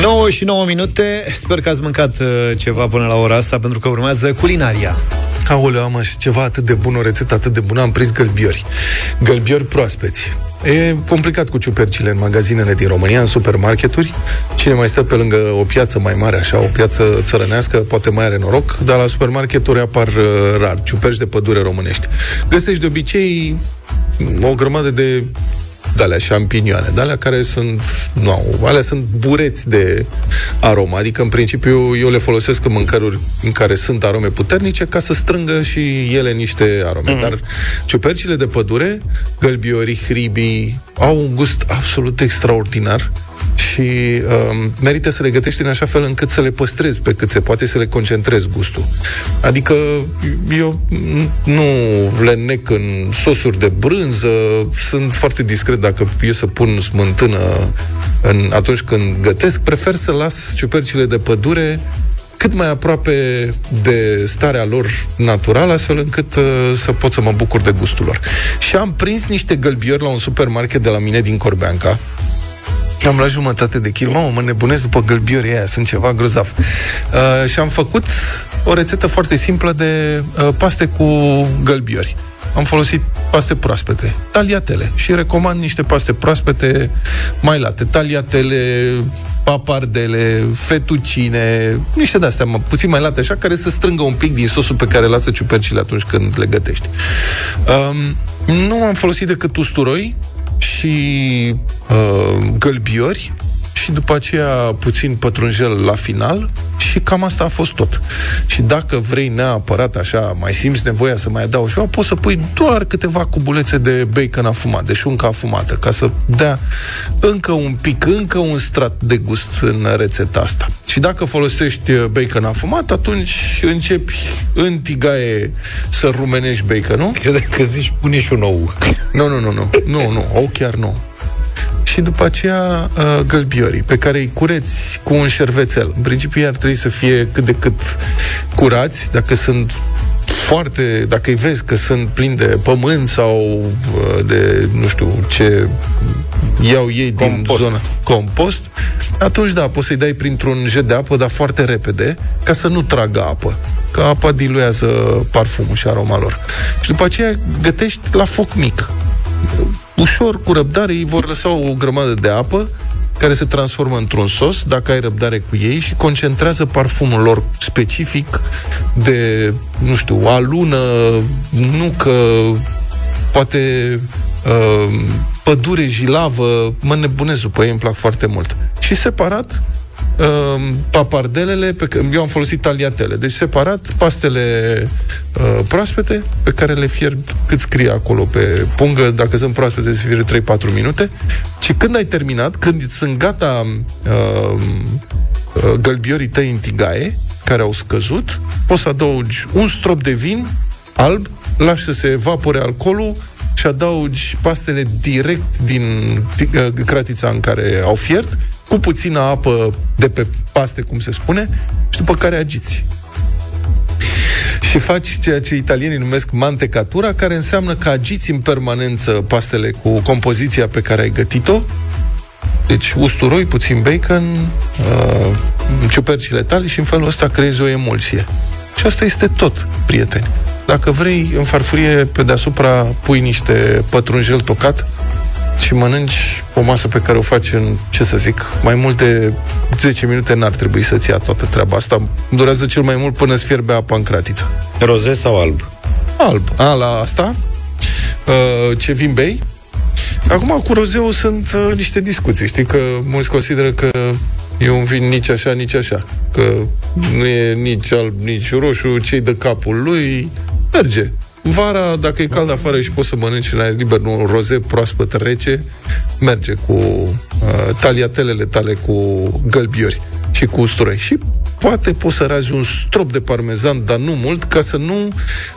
9 și 9 minute. Sper că ați mâncat uh, ceva până la ora asta, pentru că urmează culinaria. Aoleu, am așa ceva atât de bun, o rețetă atât de bună, am prins gălbiori. Gălbiori proaspeți. E complicat cu ciupercile în magazinele din România, în supermarketuri. Cine mai stă pe lângă o piață mai mare, așa, o piață țărănească, poate mai are noroc, dar la supermarketuri apar uh, rar ciuperci de pădure românești. Găsești de obicei o grămadă de de-alea șampinioane, de-alea care sunt, nu au, alea sunt bureți de aromă, adică în principiu eu le folosesc în mâncăruri în care sunt arome puternice ca să strângă și ele niște arome. Mm. Dar ciupercile de pădure, gălbiorii, hribii, au un gust absolut extraordinar și um, merită să le gătești în așa fel încât să le păstrezi pe cât se poate, să le concentrezi gustul. Adică eu nu le nec în sosuri de brânză, sunt foarte discret dacă e să pun smântână în, atunci când gătesc, prefer să las ciupercile de pădure cât mai aproape de starea lor naturală, astfel încât uh, să pot să mă bucur de gustul lor. Și am prins niște gălbiori la un supermarket de la mine din Corbeanca, am la jumătate de kil, mamă, mă nebunesc după gălbiorii aia, sunt ceva grozav. Uh, și am făcut o rețetă foarte simplă de uh, paste cu gălbiori. Am folosit paste proaspete, taliatele și recomand niște paste proaspete mai late, taliatele, papardele, fetucine, niște de-astea mă, puțin mai late așa, care să strângă un pic din sosul pe care lasă ciupercile atunci când le gătești. Um, nu am folosit decât usturoi și uh, gălbiori și după aceea puțin pătrunjel la final și cam asta a fost tot. Și dacă vrei neapărat așa, mai simți nevoia să mai adaugi ceva, poți să pui doar câteva cubulețe de bacon afumat, de șuncă afumată, ca să dea încă un pic, încă un strat de gust în rețeta asta. Și dacă folosești uh, bacon afumat, atunci începi în tigaie să rumenești baconul. Cred că zici pune și un ou. Nu, nu, nu, nu, nu, nu, ou chiar nu și după aceea uh, gălbiorii, pe care îi cureți cu un șervețel. În principiu ei ar trebui să fie cât de cât curați, dacă sunt foarte, dacă îi vezi că sunt plini de pământ sau uh, de, nu știu, ce iau ei Compost. din zona compost, atunci da, poți să-i dai printr-un jet de apă, dar foarte repede, ca să nu tragă apă. Că apa diluează parfumul și aroma lor. Și după aceea gătești la foc mic ușor, cu răbdare, ei vor lăsa o grămadă de apă care se transformă într-un sos, dacă ai răbdare cu ei, și concentrează parfumul lor specific de, nu știu, alună, nucă, poate uh, pădure jilavă, mă nebunez după ei, îmi plac foarte mult. Și separat, uh, papardelele, pe care, eu am folosit taliatele, deci separat pastele uh, proaspete pe care le fierb cât scrie acolo pe pungă, dacă sunt proaspete se fierbe 3-4 minute. Și când ai terminat, când sunt gata uh, uh, gălbiorii tăi în tigaie, care au scăzut, poți să adaugi un strop de vin alb, lași să se evapore alcoolul și adaugi pastele direct din ti- uh, cratița în care au fiert, cu puțină apă de pe paste, cum se spune, și după care agiți. Și faci ceea ce italienii numesc mantecatura, care înseamnă că agiți în permanență pastele cu compoziția pe care ai gătit-o, deci usturoi, puțin bacon, uh, ciupercile tale și în felul ăsta creezi o emulsie. Și asta este tot, prieteni. Dacă vrei, în farfurie, pe deasupra pui niște pătrunjel tocat și mănânci o masă pe care o faci în, ce să zic, mai mult de 10 minute n-ar trebui să-ți ia toată treaba asta. Durează cel mai mult până îți fierbe apa în cratiță. Roze sau alb? Alb. A, la asta, uh, ce vin bei, Acum, cu rozeu sunt uh, niște discuții. Știi că mulți consideră că e un vin nici așa, nici așa. Că nu e nici alb, nici roșu, cei de capul lui merge. Vara, dacă e cald afară și poți să mănânci în aer liber, nu, un roze proaspăt rece, merge cu uh, taliatelele tale cu gălbiori și cu usturoi. Și poate poți să razi un strop de parmezan, dar nu mult, ca să nu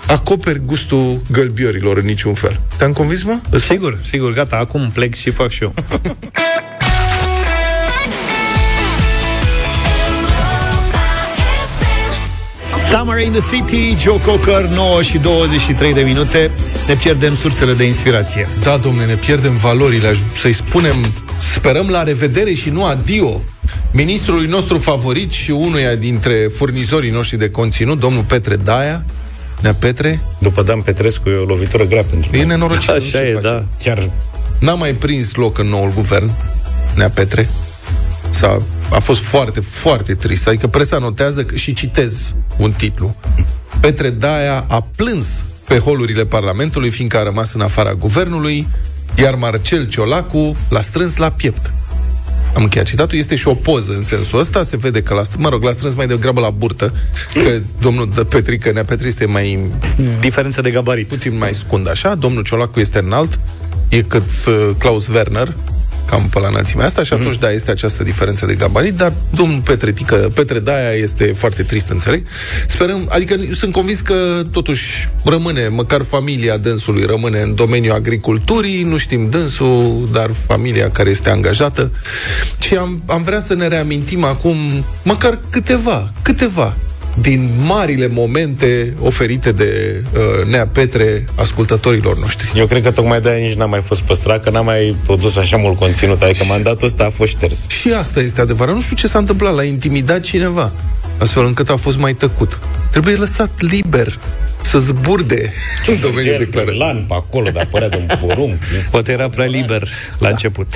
acoperi gustul gălbiorilor în niciun fel. Te-am convins, mă? Îți fac? Sigur, sigur, gata, acum plec și fac și eu. Summer in the City, Joe Cocker, 9 și 23 de minute. Ne pierdem sursele de inspirație. Da, domne, ne pierdem valorile. Aș- Să-i spunem, sperăm la revedere și nu adio. Ministrului nostru favorit și unuia dintre furnizorii noștri de conținut, domnul Petre Daia, Nea Petre, După Dan Petrescu e o lovitură grea pentru e noi. nenorocit. nu știu Așa ce e, face. da. Chiar N-a mai prins loc în noul guvern, Nea Petre. S-a, a fost foarte, foarte trist. Adică presa notează că, și citez un titlu. Petre Daia a plâns pe holurile Parlamentului, fiindcă a rămas în afara guvernului, iar Marcel Ciolacu l-a strâns la piept. Am încheiat citatul, este și o poză în sensul ăsta, se vede că l-a strâns, mă rog, l-a strâns mai degrabă la burtă, că domnul de Petrică, Nea Petri este mai diferență de gabarit. puțin mai scund așa, domnul Ciolacu este înalt, e cât uh, Klaus Werner, cam pe la înălțimea asta și atunci, da, este această diferență de gabarit, dar domnul Petre, Tică, Petre Daia este foarte trist, înțeleg. Sperăm, adică sunt convins că totuși rămâne, măcar familia dânsului rămâne în domeniul agriculturii, nu știm dânsul, dar familia care este angajată și am, am vrea să ne reamintim acum măcar câteva, câteva din marile momente oferite de uh, Nea Petre ascultătorilor noștri. Eu cred că tocmai de-aia nici n-a mai fost păstrat, că n-a mai produs așa mult conținut, adică mandatul ăsta a fost șters. Și asta este adevărat. Nu știu ce s-a întâmplat. L-a intimidat cineva, astfel încât a fost mai tăcut. Trebuie lăsat liber să zburde în domeniul declarării. Lan pe acolo, dar părea de un porumb. Poate era prea liber la început.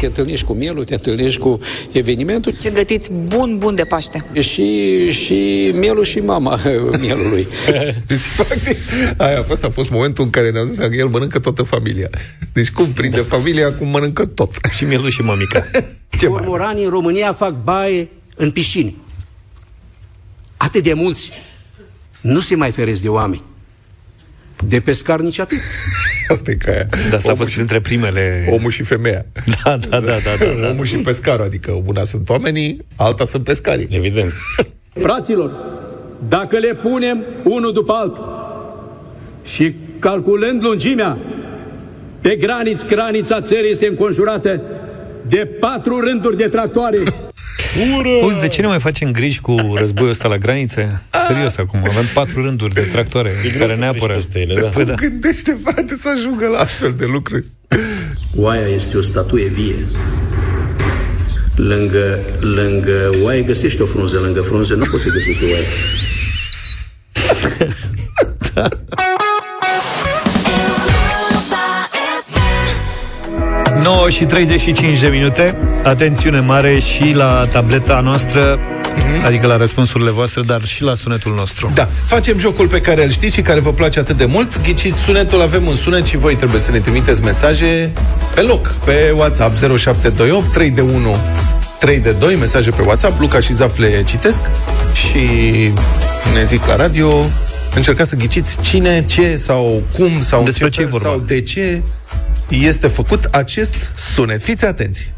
Te întâlnești cu mielul, te întâlnești cu evenimentul Ce gătiți bun, bun de Paște. și, și mielul și mama mielului. Deci, practic, aia a fost, a fost momentul în care ne-am zis că el mănâncă toată familia. Deci cum prinde familia, cum mănâncă tot. Și mielul și mămica. Ce mai? Cormoranii în România fac baie în piscine. Atât de mulți. Nu se mai feresc de oameni. De pescar nici atât. Asta e ca aia. Dar asta a fost printre primele... Omul și femeia. Da, da, da, da, da, da. Omul și pescarul, adică una sunt oamenii, alta sunt pescarii. Evident. Fraților, dacă le punem unul după altul și calculând lungimea, pe graniț, granița țării este înconjurată de patru rânduri de tractoare. Auzi, de ce ne mai facem griji cu războiul ăsta la granițe? Serios acum, avem patru rânduri de tractoare care ne apără. ele, da. Păi da. Gândește, frate, să ajungă la astfel de lucruri. Oaia este o statuie vie. Lângă, lângă oaie găsești o frunză, lângă frunză nu poți să găsești o oaie. 9 și 35 de minute Atențiune mare și la tableta noastră Adică la răspunsurile voastre, dar și la sunetul nostru Da, facem jocul pe care îl știți și care vă place atât de mult. Ghiciți sunetul, avem un sunet și voi trebuie să ne trimiteți mesaje pe loc, pe WhatsApp 0728 3 de 1 3 de 2, mesaje pe WhatsApp. Luca și Zaf le citesc și ne zic la radio. Încercați să ghiciți cine, ce sau cum sau Despre în ce e ce fel vorba? sau de ce este făcut acest sunet. Fiți atenți!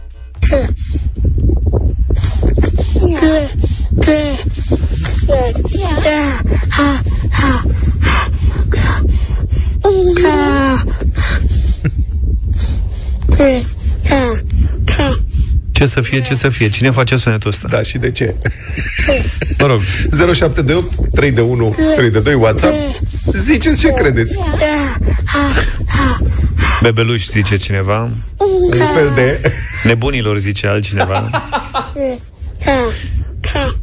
Ce să fie, ce să fie Cine face sunetul ăsta? Da, și de ce? Mă rog 0728 3 de 1 3 de 2 WhatsApp. Ziceți ce credeți. Bebeluș zice cineva Un fel de... Nebunilor zice altcineva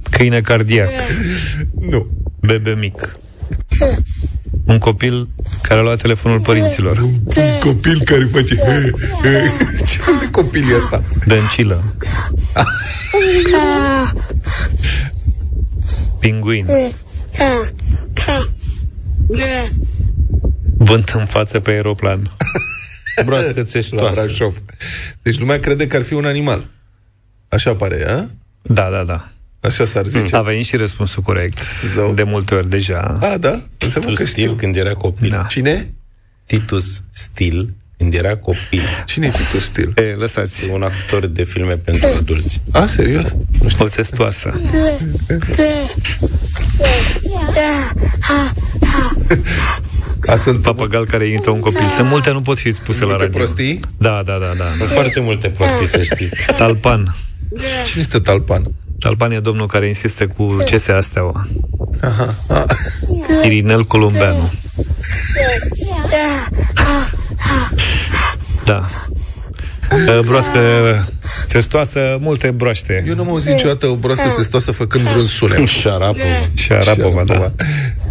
Câine cardiac Nu Bebe mic Un copil care a luat telefonul părinților Un copil care face... Ce fel de copil e ăsta? Dăncilă Pinguin Vânt în față pe aeroplan Broască La țestoasă Brașov. Deci lumea crede că ar fi un animal. Așa pare, a? Da, da, da Așa s-ar zice. A venit și răspunsul corect Zău. De multe ori deja A, da? Înseamnă că Titus Stil știu. când era copil. Da. Cine? Titus Stil când era copil. Cine e Titus Stil? E, lăsați E un actor de filme pentru adulți. A, serios? O țestoasă A, sunt Papagal care imită un copil Sunt multe, nu pot fi spuse la multe radio prostii? Da, da, da, da Sunt foarte multe prostii, să știi. Talpan Cine este Talpan? Talpan e domnul care insistă cu CSA Steaua Aha. A, Irinel Columbeanu. Da. Uh, Broască țestoasă, multe broaște. Eu nu am auzit niciodată o broască țestoasă făcând vreun sunet. Șarapova. Și Șarapova, da.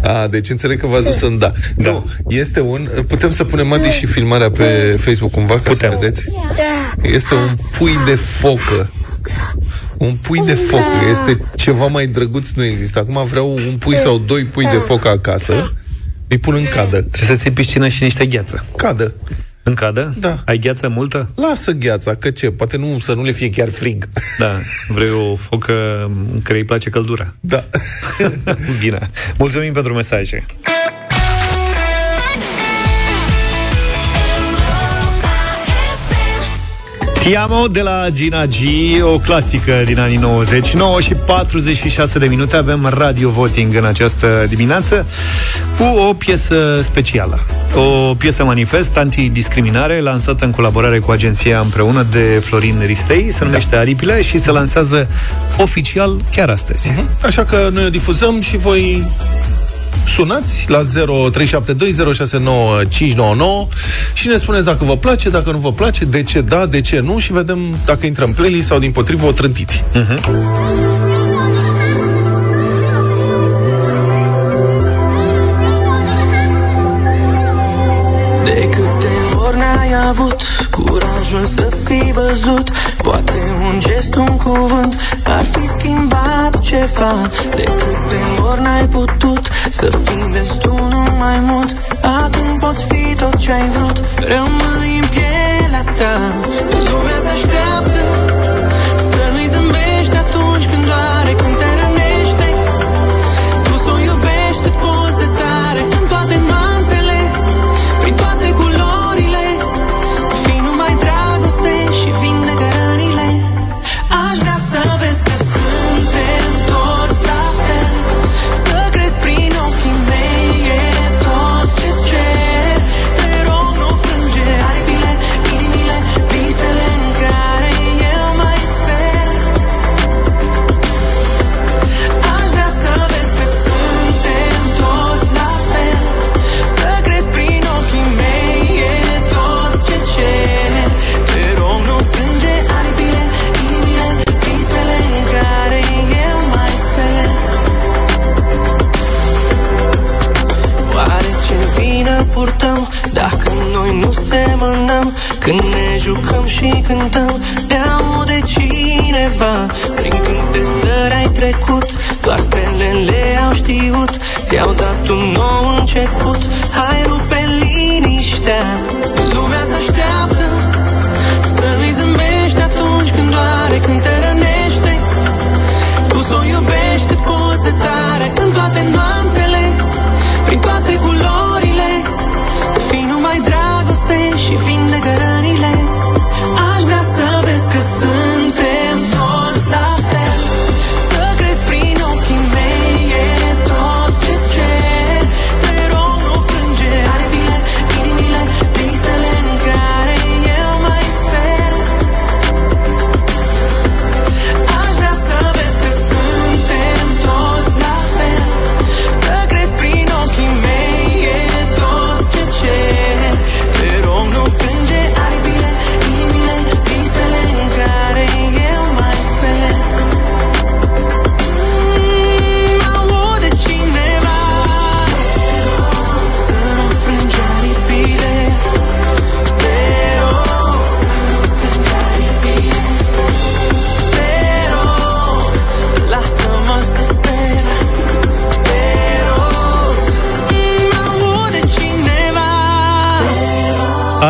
A, deci înțeleg că v-ați dus în da. da. Nu, este un... Putem să punem, Adi, și filmarea pe Facebook cumva, ca Putem. să vedeți? Este un pui de focă. Un pui de focă. Este ceva mai drăguț, nu există. Acum vreau un pui sau doi pui de focă acasă. Îi pun în cadă. Trebuie să ții piscină și niște gheață Cadă. În cadă? Da. Ai gheață multă? Lasă gheața, că ce? Poate nu, să nu le fie chiar frig. Da, vrei o focă în care îi place căldura Da. Bine, mulțumim pentru mesaje Chiamo de la Gina G, o clasică din anii 90 9 și 46 de minute avem radio voting în această dimineață Cu o piesă specială. O piesă manifest antidiscriminare Lansată în colaborare cu agenția împreună de Florin Ristei. Se numește Aripile și se lansează oficial chiar astăzi. Așa că noi o difuzăm și voi sunați la 0372069599 și ne spuneți dacă vă place, dacă nu vă place, de ce da, de ce nu și vedem dacă intră în playlist sau din potrivă o trântiți. De avut curajul să fii văzut. Poate un gest, un cuvânt ar fi schimbat ceva. De câte ori n-ai putut să fii destul, nu mai mult Acum poți fi tot ce ai vrut. Rămâi în pielea ta. Lumea se așteaptă să îi zâmbești atunci când doare, când Când ne jucăm și cântăm Ne aude cineva. Prin câte stări ai trecut Doar stelele au știut. Ți-au dat un nou început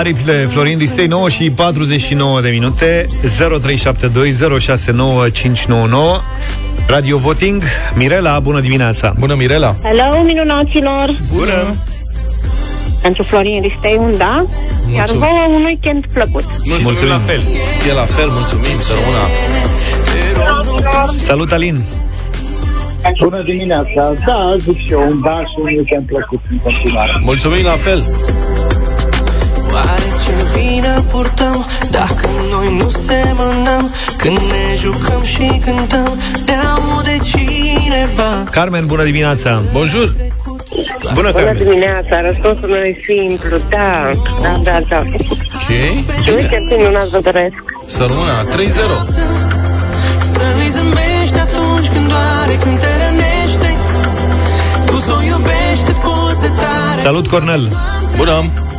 Arifile Florin Ristei 9 și 49 de minute 0372069599 Radio Voting Mirela, bună dimineața Bună Mirela Hello, minunaților! Bună! Pentru Florin Ristei un da, iar vouă un weekend plăcut. Mulțumim, la fel E la fel, mulțumim, să rămână Salut Alin Bună dimineața! Da, zic și eu, un da și un weekend plăcut în continuare. Mulțumim la fel Oare ce vină purtăm. Dacă noi nu semănăm Când ne jucăm și cântăm Ne aude cineva. Carmen, bună dimineața. Bonjour. Bună, Bună Carmen. dimineața, răspunsul meu e simplu, da, da, da, da. Ok. Și weekend minunat vă doresc. Să rămână 3-0 Să îi zâmbești atunci când doare Când te rănește. Tu să o iubești cât poți de tare. Salut Cornel. Bună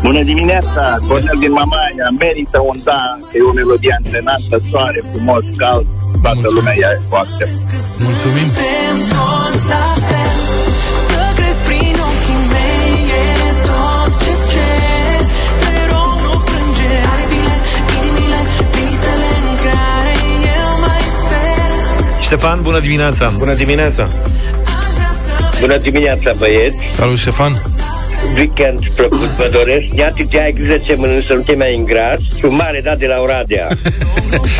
Bună dimineața! Cornel din Mamaia, merită un da, că e o melodie antrenată, soare, frumos, cald, toată lumea ea o acceptă. Mulțumim Suntem toți la fel Să crezi prin ochii mei E tot ce-ți cer Te rog nu frânge aripile, inimile Visele în care eu mai sper Ștefan, bună dimineața Bună dimineața Bună dimineața, băieți! Salut Ștefan weekend plăcut vă doresc. Iată ce ai grijă ce mănânci să nu te mai îngrași. Și un mare dat de la Oradea.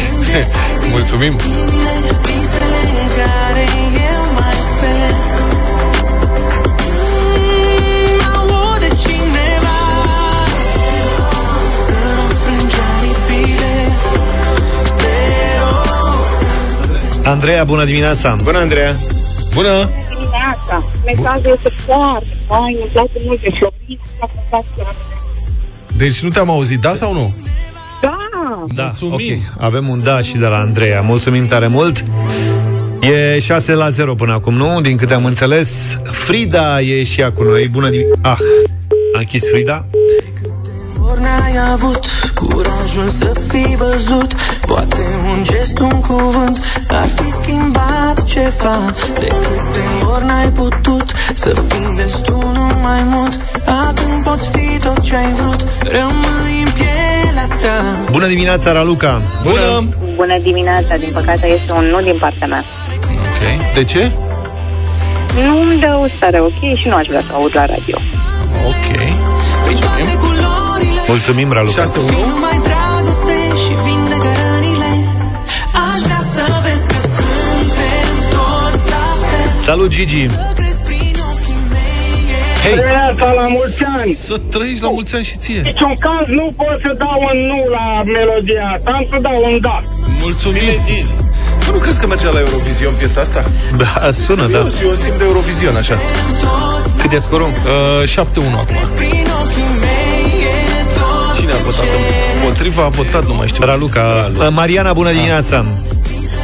Mulțumim! Visele în care eu mai sper Aude cineva Să nu frângi aripile Te rog Andreea, bună dimineața! Bună, Andreea! Bună! Dimineața. Mesajul este foarte fain, îmi place mult de Florin, îmi place Deci nu te-am auzit, da sau nu? Da! Da, Mulțumim. ok. Avem un da și de la Andreea. Mulțumim tare mult. E 6 la 0 până acum, nu? Din câte am înțeles. Frida e și ea cu noi. Bună dimineața. Ah, a închis Frida. Ori n-ai avut curajul să fii văzut Poate un gest, un cuvânt Ar fi schimbat ceva De câte ori n-ai putut Să fii destul, nu mai mult Acum poți fi tot ce ai vrut Rămâi în pielea ta Bună dimineața, Raluca. Bună! Bună dimineața, din păcate este un nu din partea mea. Ok. De ce? Nu îmi dă o stare ok și nu aș vrea să aud la radio. Ok. Mulțumim, Raluca. 6-1. Fii numai dragoste și vindecă rănile Aș vrea să vezi că suntem toți la fel Salut, Gigi. Hei! Dimineața la mulți ani! Să trăiești la mulți ani și ție. Niciun caz nu pot să dau un nu la melodia asta, am să dau un da. Mulțumim, Gigi. Tu nu crezi că mergea la Eurovision piesa asta? Da, sună, da. Eu, eu simt de Eurovision, așa. Cât e scorul? Uh, 7-1 acum. Cine a votat împotriva? A votat, nu mai știu. Raluca. Mariana, bună dimineața.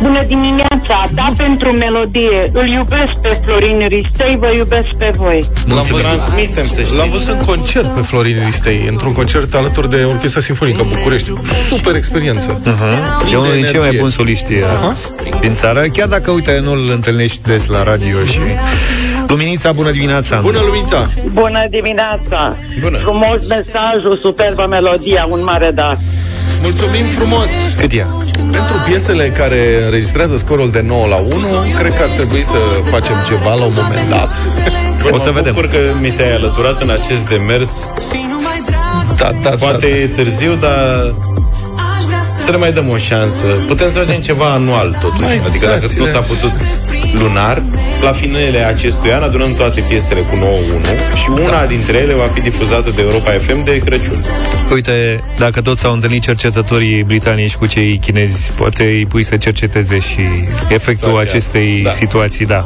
Bună dimineața, da pentru melodie. Îl iubesc pe Florin Ristei, vă iubesc pe voi. L-am văzut, Transmitem, să știți. L-am văzut în concert pe Florin Ristei, într-un concert alături de Orchestra Sinfonică București. Super experiență. Uh-huh. Plin E unul de din cei mai energie. buni soliști uh, din țară, chiar dacă, uite, nu îl întâlnești des la radio și... Luminița, bună dimineața! Bună, Lumința! Bună dimineața! Bună! Frumos mesajul, superbă melodia, un mare da. Mulțumim frumos! Cât e? Pentru piesele care înregistrează scorul de 9 la 1, cred că ar trebui să facem ceva la un moment dat. O să vedem. Bucur că mi te-ai alăturat în acest demers. Da, da, Poate e târziu, dar să le mai dăm o șansă. Putem să facem ceva anual, totuși. Mai adică dacă dați-le. nu s-a putut lunar, la finele acestui an adunăm toate piesele cu 9-1 și una Da. dintre ele va fi difuzată de Europa FM de Crăciun. Uite, dacă tot s-au întâlnit cercetătorii britanici cu cei chinezi, poate îi pui să cerceteze și efectul Situația. acestei Da. situații, da.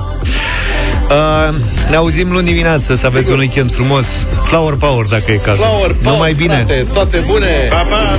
Uh, ne auzim luni dimineață, să aveți un weekend frumos. Flower Power, dacă e cazul. Flower Power, Numai bine! frate, toate bune! Pa, pa!